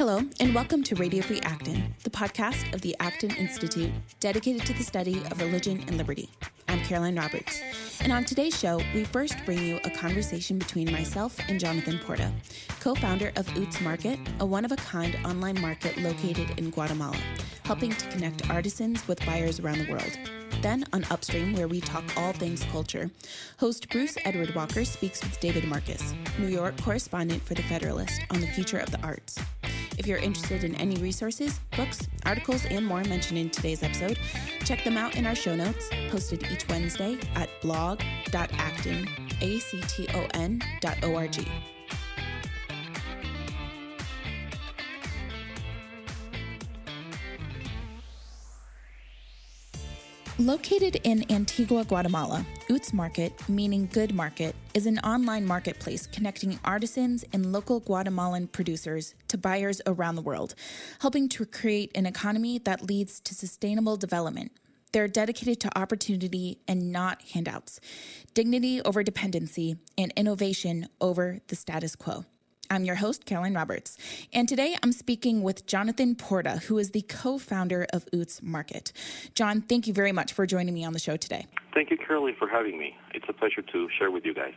Hello, and welcome to Radio Free Acton, the podcast of the Acton Institute dedicated to the study of religion and liberty. I'm Caroline Roberts, and on today's show, we first bring you a conversation between myself and Jonathan Porta, co founder of UTZ Market, a one of a kind online market located in Guatemala, helping to connect artisans with buyers around the world. Then on Upstream, where we talk all things culture, host Bruce Edward Walker speaks with David Marcus, New York correspondent for The Federalist, on the future of the arts. If you're interested in any resources, books, articles, and more mentioned in today's episode, check them out in our show notes, posted each Wednesday at blog.acton.org. Located in Antigua, Guatemala, UTZ Market, meaning good market, is an online marketplace connecting artisans and local Guatemalan producers to buyers around the world, helping to create an economy that leads to sustainable development. They're dedicated to opportunity and not handouts, dignity over dependency, and innovation over the status quo. I'm your host, Caroline Roberts, and today I'm speaking with Jonathan Porta, who is the co founder of UTZ Market. John, thank you very much for joining me on the show today. Thank you, Caroline, for having me. It's a pleasure to share with you guys.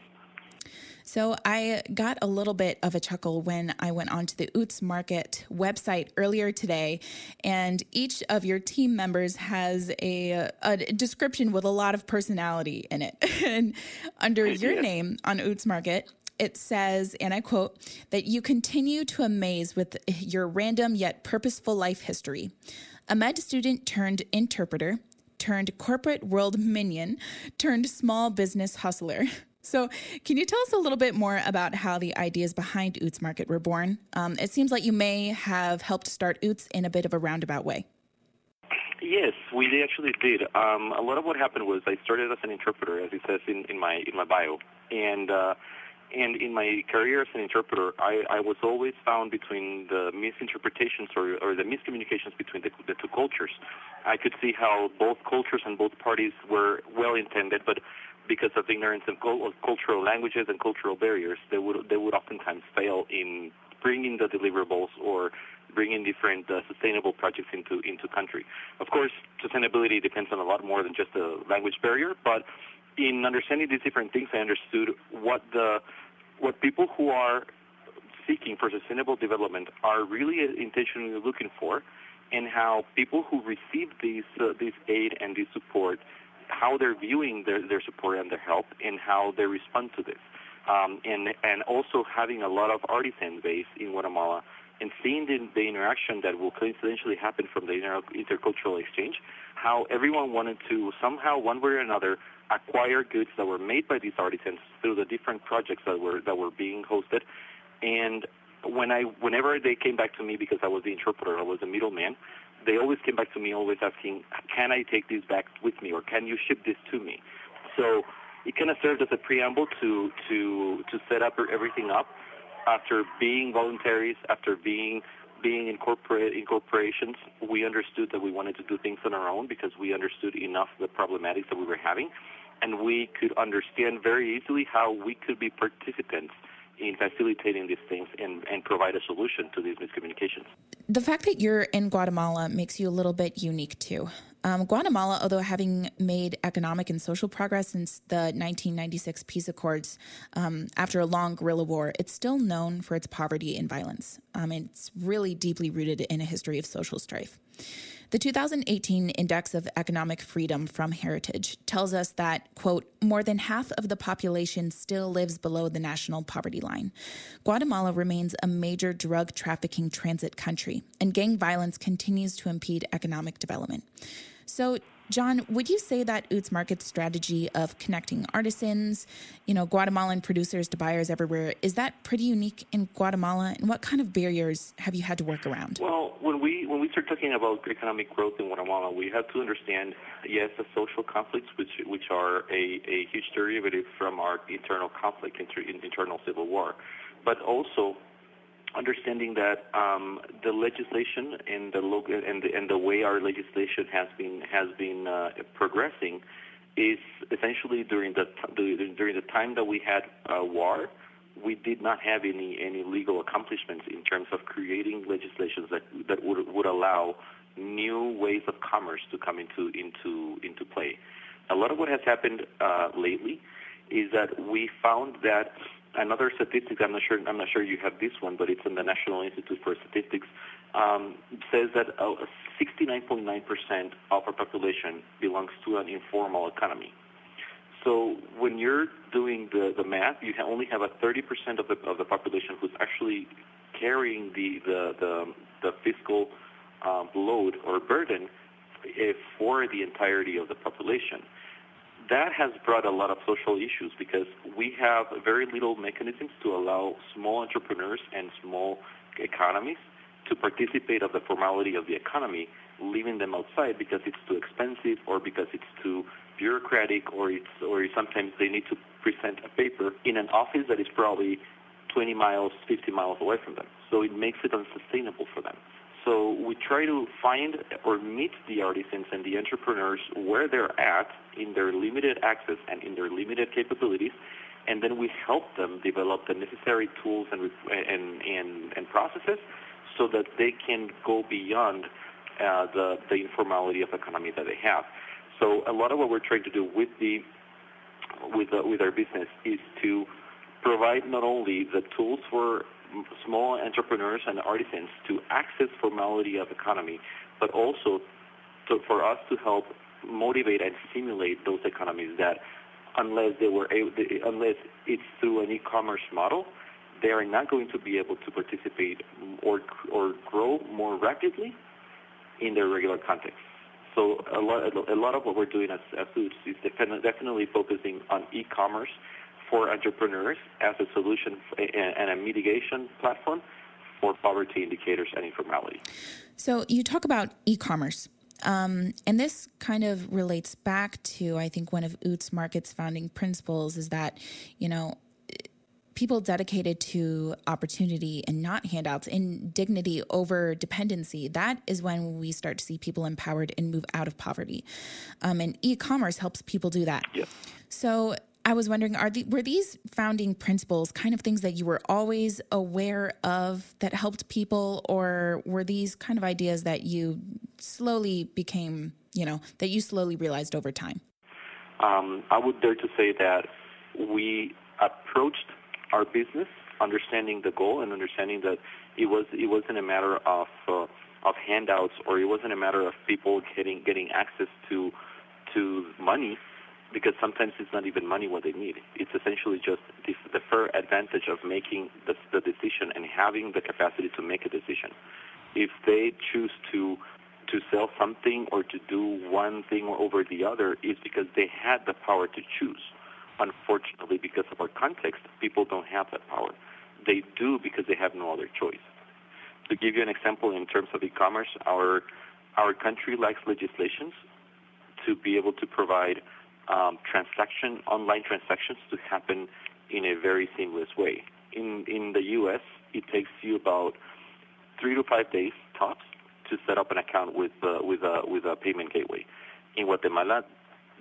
So, I got a little bit of a chuckle when I went onto the UTZ Market website earlier today, and each of your team members has a, a description with a lot of personality in it. and under your name on UTZ Market, it says, and I quote, that you continue to amaze with your random yet purposeful life history. A med student turned interpreter, turned corporate world minion, turned small business hustler. So, can you tell us a little bit more about how the ideas behind UTZ Market were born? Um, it seems like you may have helped start UTZ in a bit of a roundabout way. Yes, we actually did. Um, a lot of what happened was I started as an interpreter, as it says in, in my in my bio, and uh, and in my career as an interpreter, I, I was always found between the misinterpretations or, or the miscommunications between the, the two cultures. I could see how both cultures and both parties were well intended, but because of ignorance of, cultural languages and cultural barriers, they would they would oftentimes fail in bringing the deliverables or bringing different uh, sustainable projects into into country. Of course, sustainability depends on a lot more than just the language barrier, but in understanding these different things, I understood what the what people who are seeking for sustainable development are really intentionally looking for, and how people who receive these uh, this aid and this support, how they're viewing their, their support and their help, and how they respond to this. Um, and and also having a lot of artisan base in Guatemala and seeing the, the interaction that will coincidentally happen from the inter- intercultural exchange, how everyone wanted to somehow, one way or another, acquire goods that were made by these artisans through the different projects that were that were being hosted. And when I, whenever they came back to me because I was the interpreter, I was the middleman, they always came back to me, always asking, "Can I take these back with me, or can you ship this to me?" So it kind of served as a preamble to to to set up everything up. After being voluntaries, after being being in corporate in corporations, we understood that we wanted to do things on our own because we understood enough the problematics that we were having, and we could understand very easily how we could be participants in facilitating these things and, and provide a solution to these miscommunications. The fact that you're in Guatemala makes you a little bit unique too. Um, Guatemala, although having made economic and social progress since the 1996 peace accords um, after a long guerrilla war, it's still known for its poverty and violence. Um, it's really deeply rooted in a history of social strife. The 2018 Index of Economic Freedom from Heritage tells us that, quote, more than half of the population still lives below the national poverty line. Guatemala remains a major drug trafficking transit country, and gang violence continues to impede economic development. So, John, would you say that UTZ Market's strategy of connecting artisans, you know, Guatemalan producers to buyers everywhere, is that pretty unique in Guatemala? And what kind of barriers have you had to work around? Well, when we when we start talking about economic growth in Guatemala, we have to understand, yes, the social conflicts, which which are a, a huge derivative from our internal conflict, inter, internal civil war, but also understanding that um, the legislation and the and the, and the way our legislation has been has been uh, progressing is essentially during the during the time that we had uh, war, we did not have any, any legal accomplishments in terms of creating legislations that, that would, would allow new ways of commerce to come into, into, into play. A lot of what has happened uh, lately is that we found that another statistic. I'm not sure. I'm not sure you have this one, but it's in the National Institute for Statistics. Um, says that uh, 69.9% of our population belongs to an informal economy. So when you're doing the, the math, you only have a 30% of the, of the population who's actually carrying the, the, the, the fiscal um, load or burden eh, for the entirety of the population. That has brought a lot of social issues because we have very little mechanisms to allow small entrepreneurs and small economies to participate of the formality of the economy, leaving them outside because it's too expensive or because it's too bureaucratic or it's or sometimes they need to present a paper in an office that is probably 20 miles, 50 miles away from them. So it makes it unsustainable for them. So we try to find or meet the artisans and the entrepreneurs where they're at in their limited access and in their limited capabilities, and then we help them develop the necessary tools and and and, and processes so that they can go beyond uh, the the informality of economy that they have. So a lot of what we're trying to do with the with the, with our business is to provide not only the tools for small entrepreneurs and artisans to access formality of economy, but also to, for us to help motivate and stimulate those economies that unless they were able, unless it's through an e-commerce model, they are not going to be able to participate or or grow more rapidly in their regular context. So a lot, a lot of what we're doing as, as UTZ is definitely focusing on e-commerce for entrepreneurs as a solution and a mitigation platform for poverty indicators and informality. So you talk about e-commerce. Um, and this kind of relates back to, I think, one of UTZ Market's founding principles is that, you know, people dedicated to opportunity and not handouts and dignity over dependency that is when we start to see people empowered and move out of poverty um, and e-commerce helps people do that yeah. so i was wondering are the, were these founding principles kind of things that you were always aware of that helped people? Or were these kind of ideas that you slowly became you know that you slowly realized over time? Um, i would dare to say that we approached our business, understanding the goal and understanding that it was it wasn't a matter of uh, of handouts or it wasn't a matter of people getting getting access to to money because sometimes it's not even money what they need. It's essentially just the, the fair advantage of making the, the decision and having the capacity to make a decision. If they choose to to sell something or to do one thing over the other, is because they had the power to choose. Unfortunately, because of our context, people don't have that power. They do because they have no other choice. To give you an example in terms of e-commerce, our our country lacks legislations to be able to provide um, transaction online transactions to happen in a very seamless way. In in the U.S., it takes you about three to five days tops to set up an account with uh, with a with a payment gateway. In Guatemala,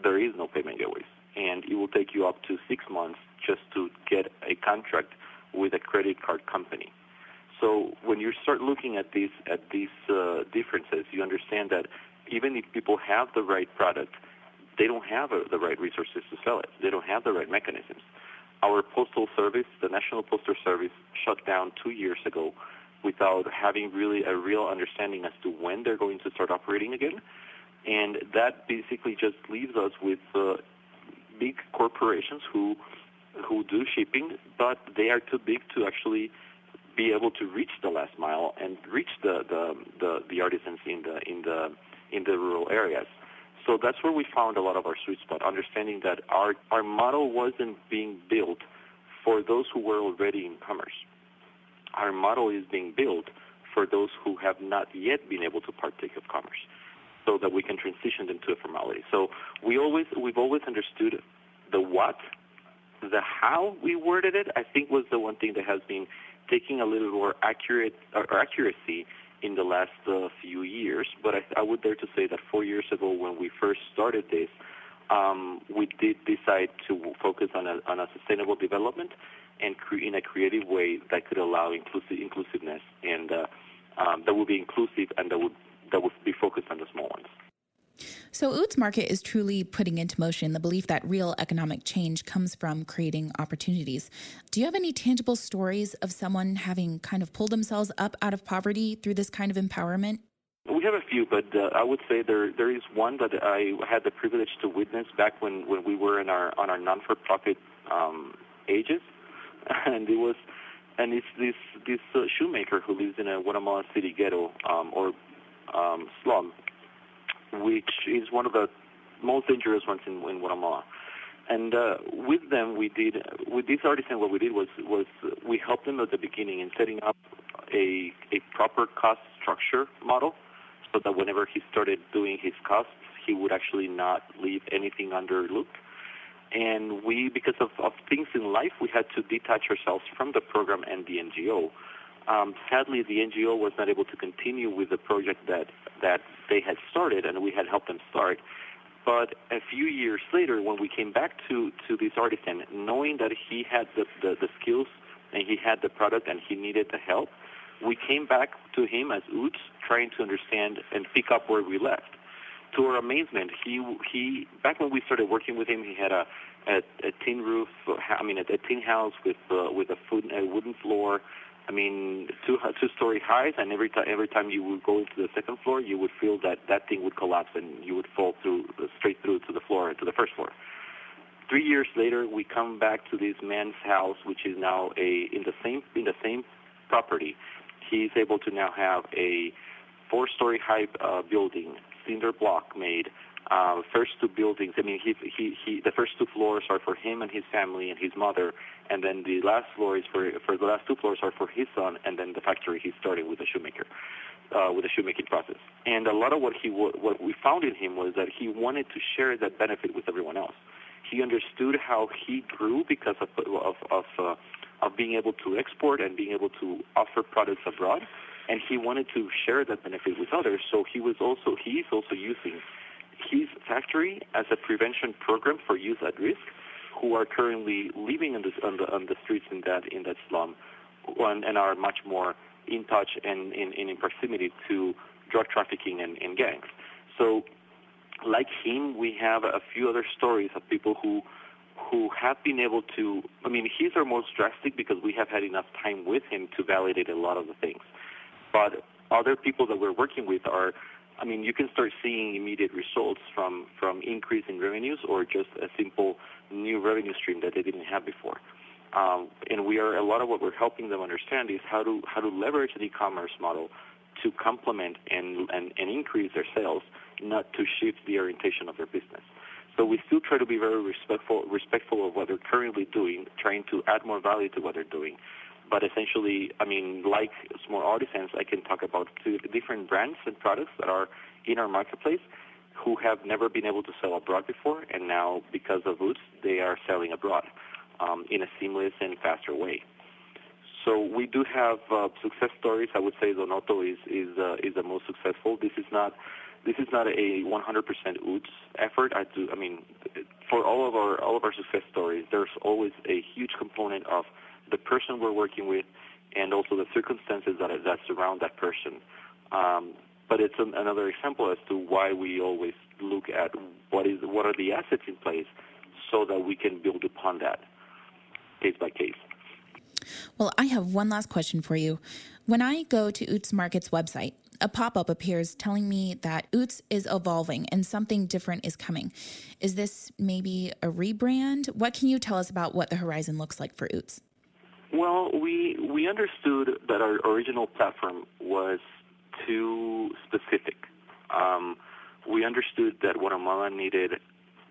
there is no payment gateways and it will take you up to six months just to get a contract with a credit card company. So when you start looking at these at these uh, differences, you understand that even if people have the right product, they don't have the right resources to sell it. They don't have the right mechanisms. Our postal service, the National Postal Service, shut down two years ago without having really a real understanding as to when they're going to start operating again. And that basically just leaves us with uh, big corporations who who do shipping, but they are too big to actually be able to reach the last mile and reach the the, the, the artisans in the in the in the rural areas. So that's where we found a lot of our sweet spot, understanding that our our model wasn't being built for those who were already in commerce. Our model is being built for those who have not yet been able to partake of commerce so that we can transition them to a formality. So we always we've always understood the what, the how we worded it. I think was the one thing that has been taking a little more accurate or accuracy in the last uh, few years. But I, I would dare to say that four years ago, when we first started this, um, we did decide to focus on a, on a sustainable development and cre- in a creative way that could allow inclusive inclusiveness and uh, um, that would be inclusive and that would that would be focused on the small ones. So, UTZ Market is truly putting into motion the belief that real economic change comes from creating opportunities. Do you have any tangible stories of someone having kind of pulled themselves up out of poverty through this kind of empowerment? We have a few, but uh, I would say there there is one that I had the privilege to witness back when, when we were in our on our non-for-profit um, ages, and it was and it's this this uh, shoemaker who lives in a Guatemala City ghetto um, or um, slum, which is one of the most dangerous ones in, in Guatemala. And uh, with them, we did with this artisan. What we did was was we helped them at the beginning in setting up a a proper cost structure model so that whenever he started doing his costs, he would actually not leave anything underlooked. And we, because of, of things in life, we had to detach ourselves from the program and the NGO. Um, sadly, the NGO was not able to continue with the project that, that they had started and we had helped them start. But a few years later, when we came back to, to this artisan, knowing that he had the, the, the skills and he had the product and he needed the help, we came back to him as UTZ, trying to understand and pick up where we left. To our amazement, he he back when we started working with him, he had a a, a tin roof, I mean a, a tin house with uh, with a, food, a wooden floor. I mean two two story highs, and every time every time you would go into the second floor, you would feel that that thing would collapse and you would fall through straight through to the floor to the first floor. Three years later, we come back to this man's house, which is now a in the same in the same property, he's able to now have a four-story high uh, building, cinder block made. Uh, first two buildings, I mean, he, he, he, the first two floors are for him and his family and his mother, and then the last floor is for, for the last two floors are for his son, and then the factory he's starting with a shoemaker, uh, with the shoemaking process. And a lot of what he, what we found in him was that he wanted to share that benefit with everyone else. He understood how he grew because of, of, of uh, of being able to export and being able to offer products abroad. And he wanted to share that benefit with others. So he was also he's also using his factory as a prevention program for youth at risk who are currently living in the, on, the, on the streets in that in that slum and, and are much more in touch and in, proximity to drug trafficking and, and gangs. So, like him, we have a few other stories of people who who have been able to, I mean, he's our most drastic because we have had enough time with him to validate a lot of the things. But other people that we're working with are, I mean, you can start seeing immediate results from, from increase in revenues or just a simple new revenue stream that they didn't have before. Um, and we are, a lot of what we're helping them understand is how to, how to leverage the e-commerce model to complement and, and, and increase their sales, not to shift the orientation of their business. So we still try to be very respectful respectful of what they're currently doing, trying to add more value to what they're doing. But essentially, I mean, like small artisans, I can talk about two different brands and products that are in our marketplace who have never been able to sell abroad before, and now because of UTZ, they are selling abroad um, in a seamless and faster way. So we do have uh, success stories. I would say Donoto is is uh, is the most successful. This is not this is not a 100% UTZ effort. I do. I mean, for all of our all of our success stories, there's always a huge component of the person we're working with, and also the circumstances that that surround that person. Um, but it's an, another example as to why we always look at what is what are the assets in place, so that we can build upon that case by case. Well, I have one last question for you. When I go to UTZ Market's website, a pop up appears telling me that UTZ is evolving and something different is coming. Is this maybe a rebrand? What can you tell us about what the horizon looks like for UTZ? Well, we we understood that our original platform was too specific. Um, we understood that Guatemala needed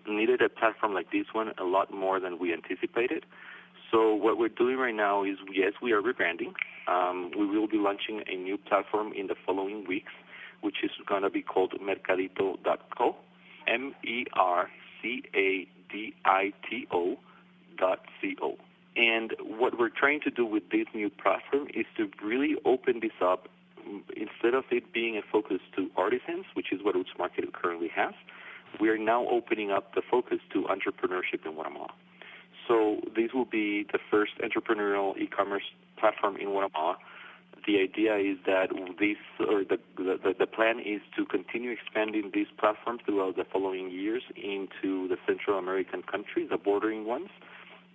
needed a platform like this one a lot more than we anticipated. So what we're doing right now is, yes, we are rebranding. Um, we will be launching a new platform in the following weeks, which is going to be called Mercadito.co, M-E-R-C-A-D-I-T-O dot C-O. And what we're trying to do with this new platform is to really open this up instead of it being a focus to artisans, which is what UTZ Market currently has, we are now opening up the focus to entrepreneurship in Guatemala. So this will be the first entrepreneurial e-commerce platform in Guatemala. The idea is that this, or the, the, the plan is to continue expanding this platform throughout the following years into the Central American countries, the bordering ones,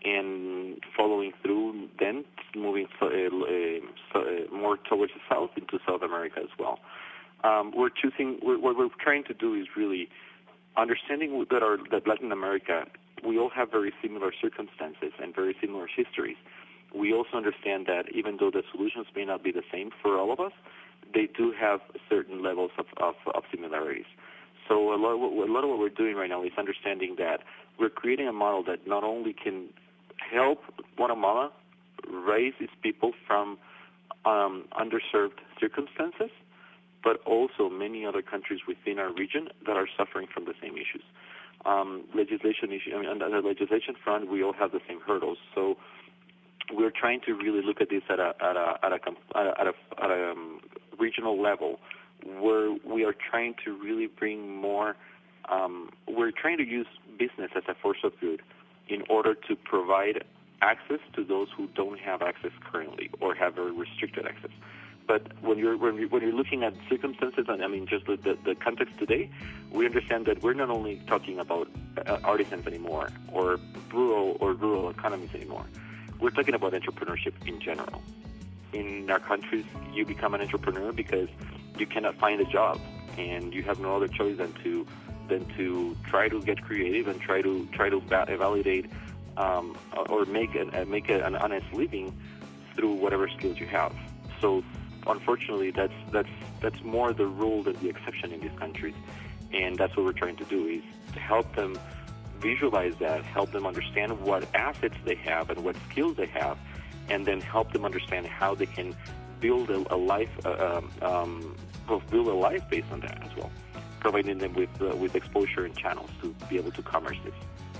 and following through, then moving so, uh, so, uh, more towards the south into South America as well. Um, we're choosing. We're, what we're trying to do is really understanding that our that Latin America, we all have very similar circumstances and very similar histories. We also understand that even though the solutions may not be the same for all of us, they do have certain levels of, of, of similarities. So a lot, what, a lot of what we're doing right now is understanding that we're creating a model that not only can help Guatemala raise its people from um, underserved circumstances, but also many other countries within our region that are suffering from the same issues. Um, legislation issue, I mean, on the legislation front, we all have the same hurdles. So we're trying to really look at this at a at a at a, at a, at a um, regional level, where we are trying to really bring more. Um, we're trying to use business as a force of good in order to provide access to those who don't have access currently or have very restricted access. But when you're when, you, when you're looking at circumstances, and I mean just the, the, context today, we understand that we're not only talking about uh, artisans anymore or rural or rural economies anymore. We're talking about entrepreneurship in general. In our countries, you become an entrepreneur because you cannot find a job, and you have no other choice than to than to try to get creative and try to try to validate um, or make an, make an honest living through whatever skills you have. So unfortunately, that's that's that's more the rule than the exception in these countries, and that's what we're trying to do is to help them visualize that, help them understand what assets they have and what skills they have, and then help them understand how they can build a, a life, uh, um, um build a life based on that as well, providing them with uh, with exposure and channels to be able to commerce this.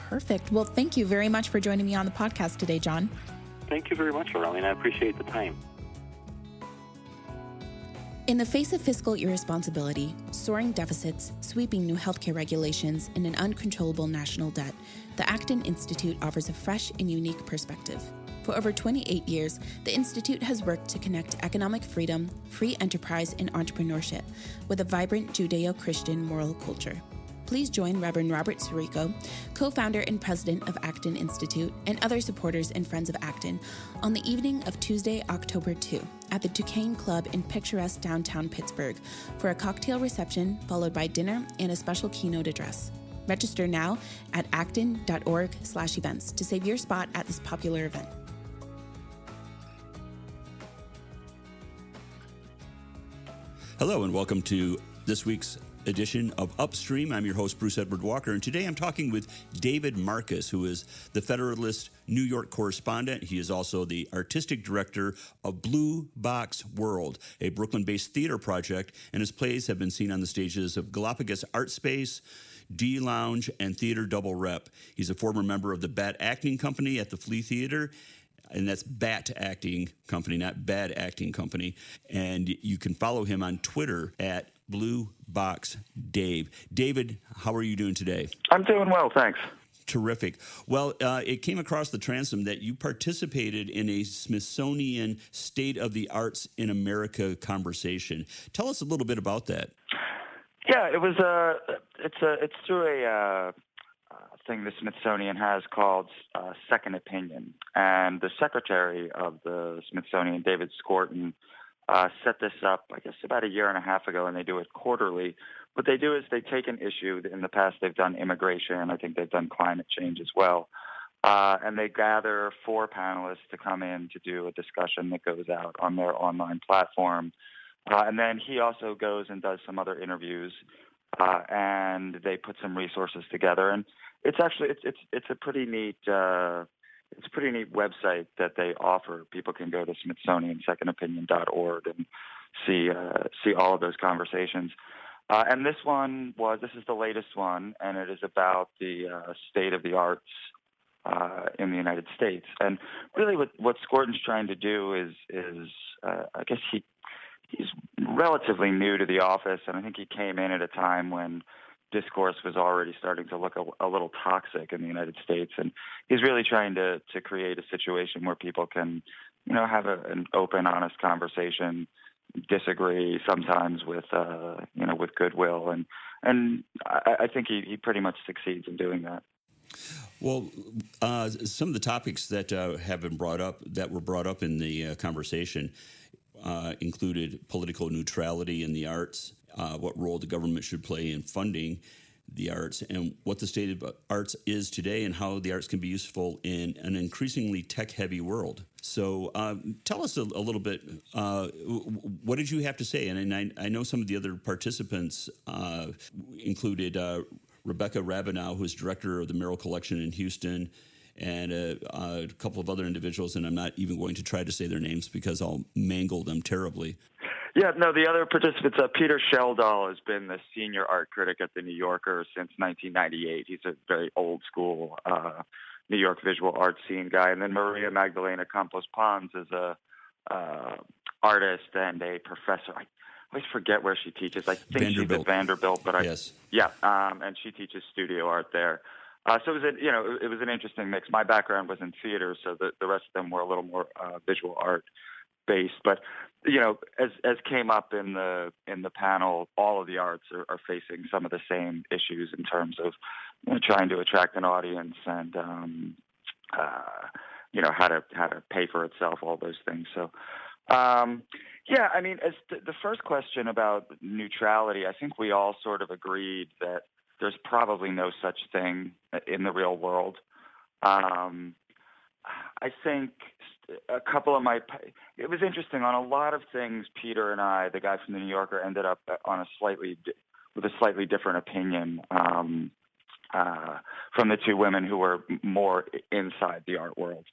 Perfect. Well, thank you very much for joining me on the podcast today, John. Thank you very much, Arlene. I appreciate the time. In the face of fiscal irresponsibility, soaring deficits, sweeping new healthcare regulations, and an uncontrollable national debt, the Acton Institute offers a fresh and unique perspective. For over 28 years, the Institute has worked to connect economic freedom, free enterprise, and entrepreneurship with a vibrant Judeo Christian moral culture please join Reverend Robert Sirico, co founder and president of Acton Institute, and other supporters and friends of Acton on the evening of Tuesday, October 2, at the Duquesne Club in picturesque downtown Pittsburgh for a cocktail reception followed by dinner and a special keynote address. Register now at acton.org/events to save your spot at this popular event. Hello and welcome to this week's edition of Upstream. I'm your host, Bruce Edward Walker, and today I'm talking with David Marcus, who is the Federalist New York correspondent. He is also the artistic director of Blue Box World, a Brooklyn based theater project, and his plays have been seen on the stages of Galapagos Art Space. D Lounge and Theater Double Rep. He's a former member of the Bat Acting Company at the Flea Theater and that's Bat Acting Company, not Bad Acting Company. And you can follow him on Twitter at Blue Box Dave. David, how are you doing today? I'm doing well, thanks. Terrific. Well, uh, it came across the transom that you participated in a Smithsonian State of the Arts in America conversation. Tell us a little bit about that. Yeah, it was a. Uh, it's a. It's through a uh, thing the Smithsonian has called uh, Second Opinion, and the secretary of the Smithsonian, David Skorton, uh, set this up, I guess, about a year and a half ago, and they do it quarterly. What they do is they take an issue. In the past, they've done immigration. I think they've done climate change as well. Uh, and they gather four panelists to come in to do a discussion that goes out on their online platform. Uh, and then he also goes and does some other interviews, uh, and they put some resources together. And it's actually it's it's it's a pretty neat uh, it's a pretty neat website that they offer. People can go to SmithsonianSecondOpinion.org and see uh, see all of those conversations. Uh, and this one was this is the latest one, and it is about the uh, state of the arts uh, in the United States. And really, what what Skorton's trying to do is is uh, I guess he he's relatively new to the office, and I think he came in at a time when discourse was already starting to look a, a, little toxic in the United States, and he's really trying to to create a situation where people can, you know, have a, an open, honest conversation, disagree sometimes with, uh, you know, with goodwill, and and I, I think he, he pretty much succeeds in doing that. Well, uh, some of the topics that uh, have been brought up that were brought up in the uh, conversation uh, included political neutrality in the arts, uh, what role the government should play in funding the arts, and what the state of arts is today, and how the arts can be useful in an increasingly tech-heavy world. So, um, tell us a, a little bit. Uh, what did you have to say? And, and I, I, know some of the other participants included Rebecca Rabinow, who's director of the Menil Collection in Houston, and a, a, couple of other individuals, and I'm not even going to try to say their names because I'll mangle them terribly. Yeah, no, the other participants, uh, Peter Schjeldahl has been the senior art critic at The New Yorker since 1998. He's a very old school uh, New York visual art scene guy. And then Maria Magdalena Campos Pons is a uh, artist and a professor. I always forget where she teaches. I think she's at Vanderbilt, but I yes. yeah, um, and she teaches studio art there. Uh, so it was a, you know it was an interesting mix. My background was in theater, so the the rest of them were a little more uh, visual art based. But you know, as as came up in the in the panel, all of the arts are, are facing some of the same issues in terms of you know, trying to attract an audience and um, uh, you know how to how to pay for itself, all those things. So um, yeah, I mean, as th- the first question about neutrality, I think we all sort of agreed that there's probably no such thing in the real world. Um, I think a couple of my it was interesting on a lot of things. Peter and I, the guy from the New Yorker, ended up on a slightly with a slightly different opinion um, uh, from the two women who were more inside the art world.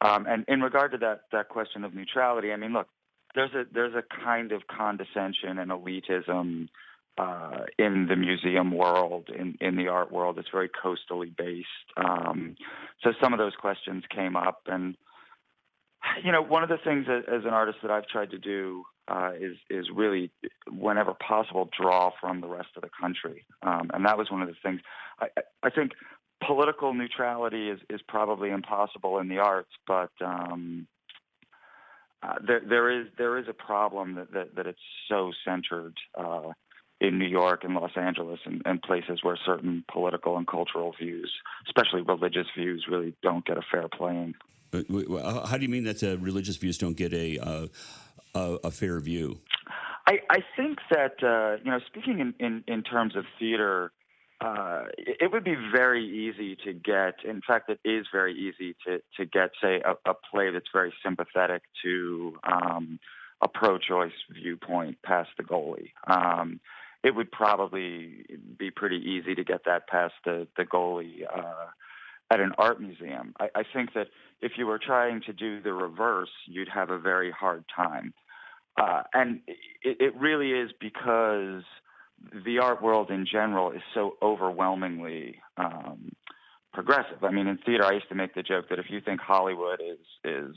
Um, and in regard to that that question of neutrality, I mean, look, there's a there's a kind of condescension and elitism uh, in the museum world, in in the art world. It's very coastally based. Um, so some of those questions came up, and you know, one of the things that, as an artist that I've tried to do uh, is is really, whenever possible, draw from the rest of the country, um, and that was one of the things. I, I think political neutrality is, is probably impossible in the arts, but um, uh, there, there is there is a problem that, that, that it's so centered uh, in New York and Los Angeles and, and, places where certain political and cultural views, especially religious views, really don't get a fair playing. How do you mean that uh, religious views don't get a, uh, a, a fair view? I, I think that uh, you know, speaking in, in, in terms of theater, uh, it would be very easy to get. In fact, it is very easy to to get, say, a, a play that's very sympathetic to um, a pro-choice viewpoint past the goalie. Um, it would probably be pretty easy to get that past the the goalie uh, at an art museum. I, I think that if you were trying to do the reverse, you'd have a very hard time. Uh, and it, it really is because the art world in general is so overwhelmingly um, progressive. I mean, in theater, I used to make the joke that if you think Hollywood is is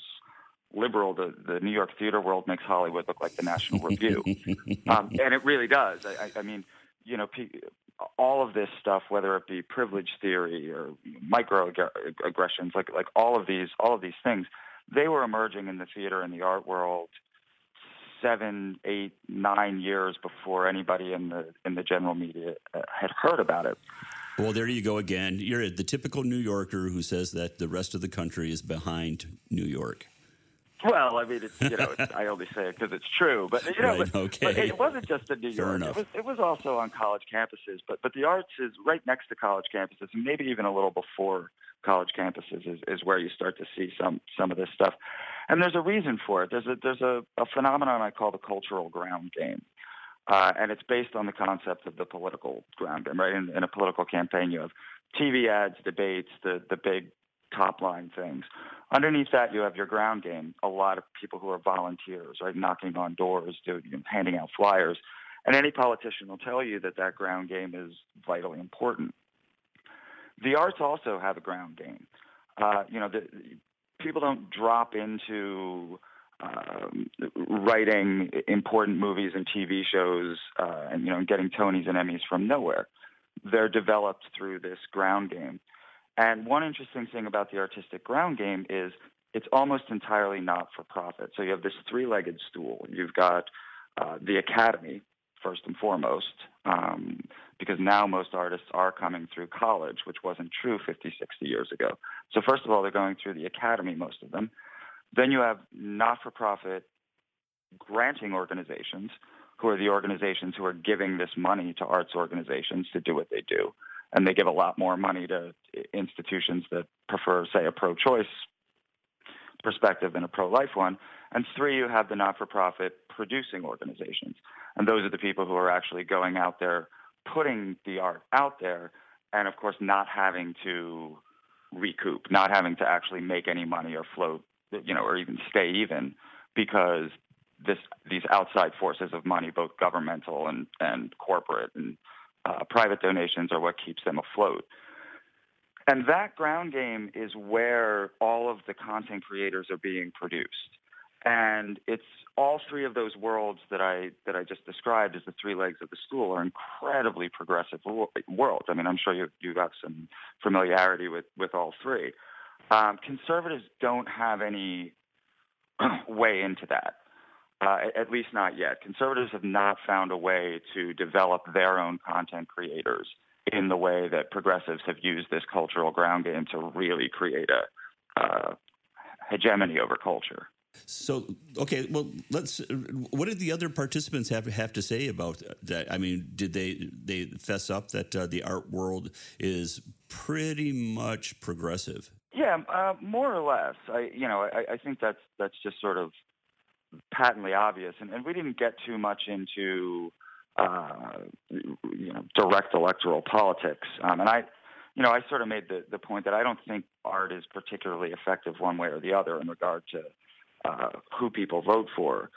liberal, the, the New York theater world makes Hollywood look like the National Review, um, and it really does. I, I mean, you know, all of this stuff, whether it be privilege theory or microaggressions, like like all of these all of these things, they were emerging in the theater and the art world seven, eight, nine years before anybody in the in the general media uh, had heard about it. Well, there you go again. You're the typical New Yorker who says that the rest of the country is behind New York. Well, I mean, it's, you know, it's, I only say it because it's true, but you know, right, but, okay. but it wasn't just in New York. It was it was also on college campuses, but but the arts is right next to college campuses, and maybe even a little before college campuses is, is where you start to see some some of this stuff. And there's a reason for it. There's a there's a, a phenomenon I call the cultural ground game. Uh, and it's based on the concept of the political ground game, right? In, in a political campaign, you have TV ads, debates, the the big top line things. Underneath that, you have your ground game. A lot of people who are volunteers, right, knocking on doors, doing, handing out flyers. And any politician will tell you that that ground game is vitally important. The arts also have a ground game. Uh, you know, the, people don't drop into um, writing important movies and TV shows, uh, and you know, getting Tonys and Emmys from nowhere. they're developed through this ground game. And one interesting thing about the artistic ground game is it's almost entirely not for profit. So you have this three legged stool. You've got uh, the academy, first and foremost, um, because now most artists are coming through college, which wasn't true 50, 60 years ago. So, first of all, they're going through the academy, most of them. Then you have not for profit granting organizations, who are the organizations who are giving this money to arts organizations to do what they do. And they give a lot more money to institutions that prefer, say, a pro choice perspective than a pro life one. And three, you have the not for profit producing organizations. And those are the people who are actually going out there, putting the art out there, and of course, not having to recoup, not having to actually make any money or float, you know, or even stay even because this these outside forces of money, both governmental and, and corporate and uh, private donations, are what keeps them afloat. And that ground game is where all of the content creators are being produced. And it's all three of those worlds that I that I just described as the three legs of the stool are incredibly progressive worlds. I mean, I'm sure you you have some familiarity with with all three. Um, conservatives don't have any way into that. Uh, at least not yet. Conservatives have not found a way to develop their own content creators in the way that progressives have used this cultural ground game to really create a uh, hegemony over culture. So okay, well, let's. What did the other participants have have to say about that? I mean, did they they fess up that uh, the art world is pretty much progressive? Yeah, uh, more or less. I you know I, I think that's that's just sort of patently obvious, and, and we didn't get too much into uh, you know direct electoral politics. Um, and I, you know, I sort of made the the point that I don't think art is particularly effective one way or the other in regard to uh, who people vote for.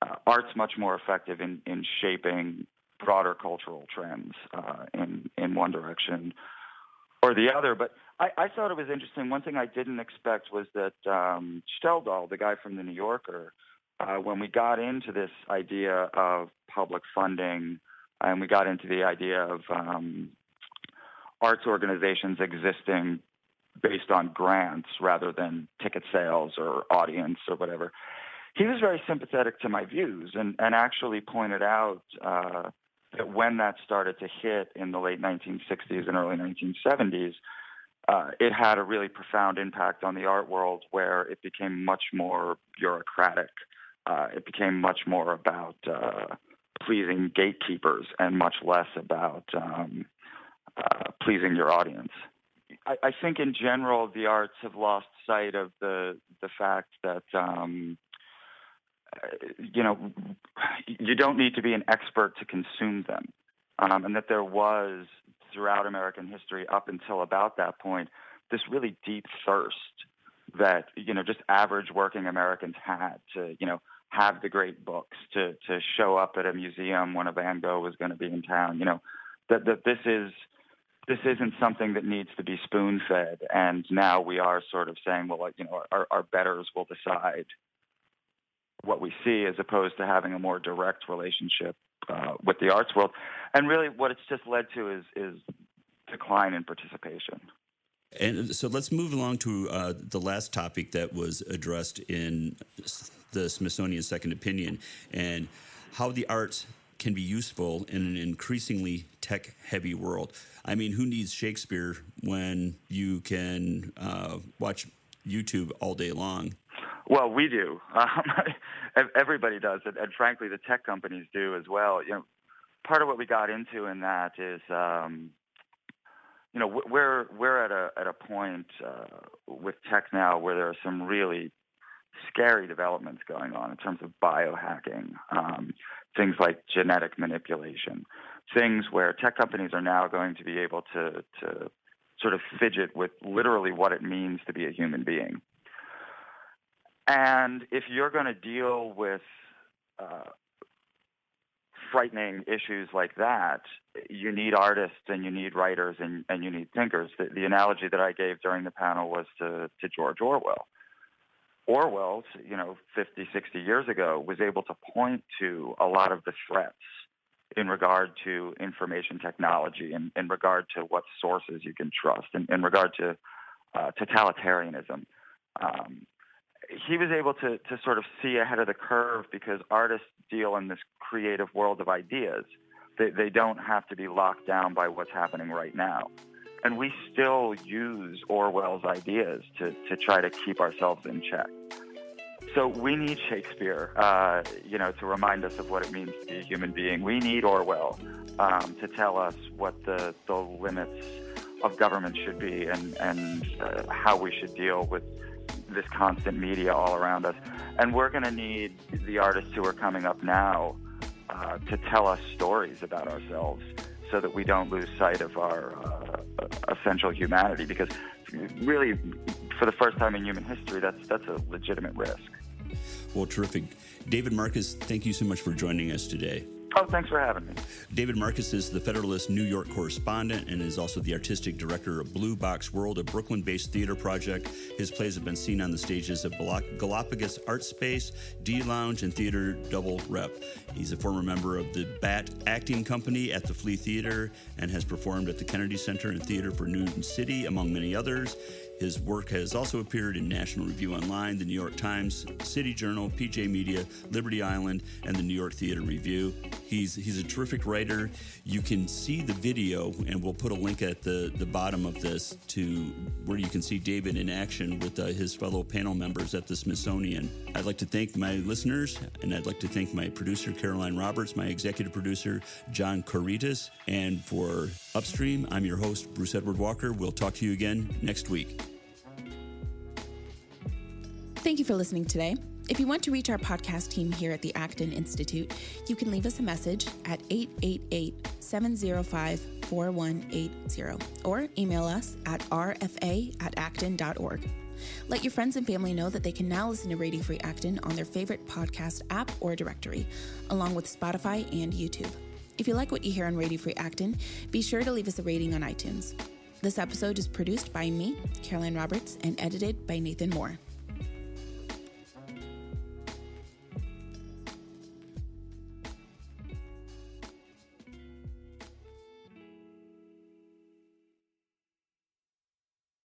Uh, art's much more effective in in shaping broader cultural trends uh, in in one direction or the other. But I, I thought it was interesting. One thing I didn't expect was that um, Schjeldahl, the guy from the New Yorker, uh, when we got into this idea of public funding and we got into the idea of um, arts organizations existing based on grants rather than ticket sales or audience or whatever, he was very sympathetic to my views and, and actually pointed out uh, that when that started to hit in the late 1960s and early 1970s, uh, it had a really profound impact on the art world where it became much more bureaucratic uh, it became much more about uh, pleasing gatekeepers and much less about um, uh, pleasing your audience. I, I, think in general the arts have lost sight of the the fact that um, you know you don't need to be an expert to consume them, um, and that there was throughout American history up until about that point this really deep thirst that you know just average working Americans had to you know have the great books to to show up at a museum when a Van Gogh was going to be in town. You know that that this is this isn't something that needs to be spoon fed. And now we are sort of saying, well, you know, our, our betters will decide what we see, as opposed to having a more direct relationship uh, with the arts world. And really, what it's just led to is is decline in participation. And so let's move along to uh, the last topic that was addressed in the Smithsonian Second Opinion and how the arts can be useful in an increasingly tech heavy world. I mean, who needs Shakespeare when you can uh, watch YouTube all day long? Well, we do. Um, everybody does it, and frankly, the tech companies do as well. You know, part of what we got into in that is um, you know we're we're at a at a point uh, with tech now where there are some really scary developments going on in terms of biohacking, um, things like genetic manipulation, things where tech companies are now going to be able to to sort of fidget with literally what it means to be a human being. And if you're going to deal with uh, frightening issues like that, you need artists and you need writers and, and you need thinkers. The, the analogy that I gave during the panel was to, to George Orwell. Orwell, you know, 50, 60 years ago, was able to point to a lot of the threats in regard to information technology, in, in regard to what sources you can trust, in, in regard to uh, totalitarianism. Um, he was able to, to sort of see ahead of the curve because artists deal in this creative world of ideas. They, they don't have to be locked down by what's happening right now. And we still use Orwell's ideas to, to try to keep ourselves in check. So we need Shakespeare, uh, you know, to remind us of what it means to be a human being. We need Orwell um, to tell us what the, the limits of government should be and, and uh, how we should deal with this constant media all around us. And we're going to need the artists who are coming up now uh, to tell us stories about ourselves so that we don't lose sight of our uh, essential humanity because really for the first time in human history that's that's a legitimate risk. Well terrific. David marcus thank you so much for joining us today Oh, thanks for having me. David Marcus is the Federalist New York correspondent and is also the artistic director of Blue Box World, a Brooklyn based theater project. His plays have been seen on the stages of Galapagos Art Space, D Lounge, and Theater Double Rep. He's a former member of the BAT Acting Company at the Flea Theater and has performed at the Kennedy Center and Theater for Newton City, among many others. His work has also appeared in National Review Online, the New York Times, City Journal, PJ Media, Liberty Island, and the New York Theater Review. He's he's a terrific writer. You can see the video, and we'll put a link at the, the bottom of this to where you can see David in action with uh, his fellow panel members at the Smithsonian. I'd like to thank my listeners, and I'd like to thank my producer, Caroline Roberts, my executive producer, John Couretas, and for Upstream, I'm your host, Bruce Edward Walker. We'll talk to you again next week. Thank you for listening today. If you want to reach our podcast team here at the Acton Institute, you can leave us a message at 888 705 4180 or email us at rfa at acton.org. Let your friends and family know that they can now listen to Radio Free Acton on their favorite podcast app or directory, along with Spotify and YouTube. If you like what you hear on Radio Free Acton, be sure to leave us a rating on iTunes. This episode is produced by me, Caroline Roberts, and edited by Nathan Moore.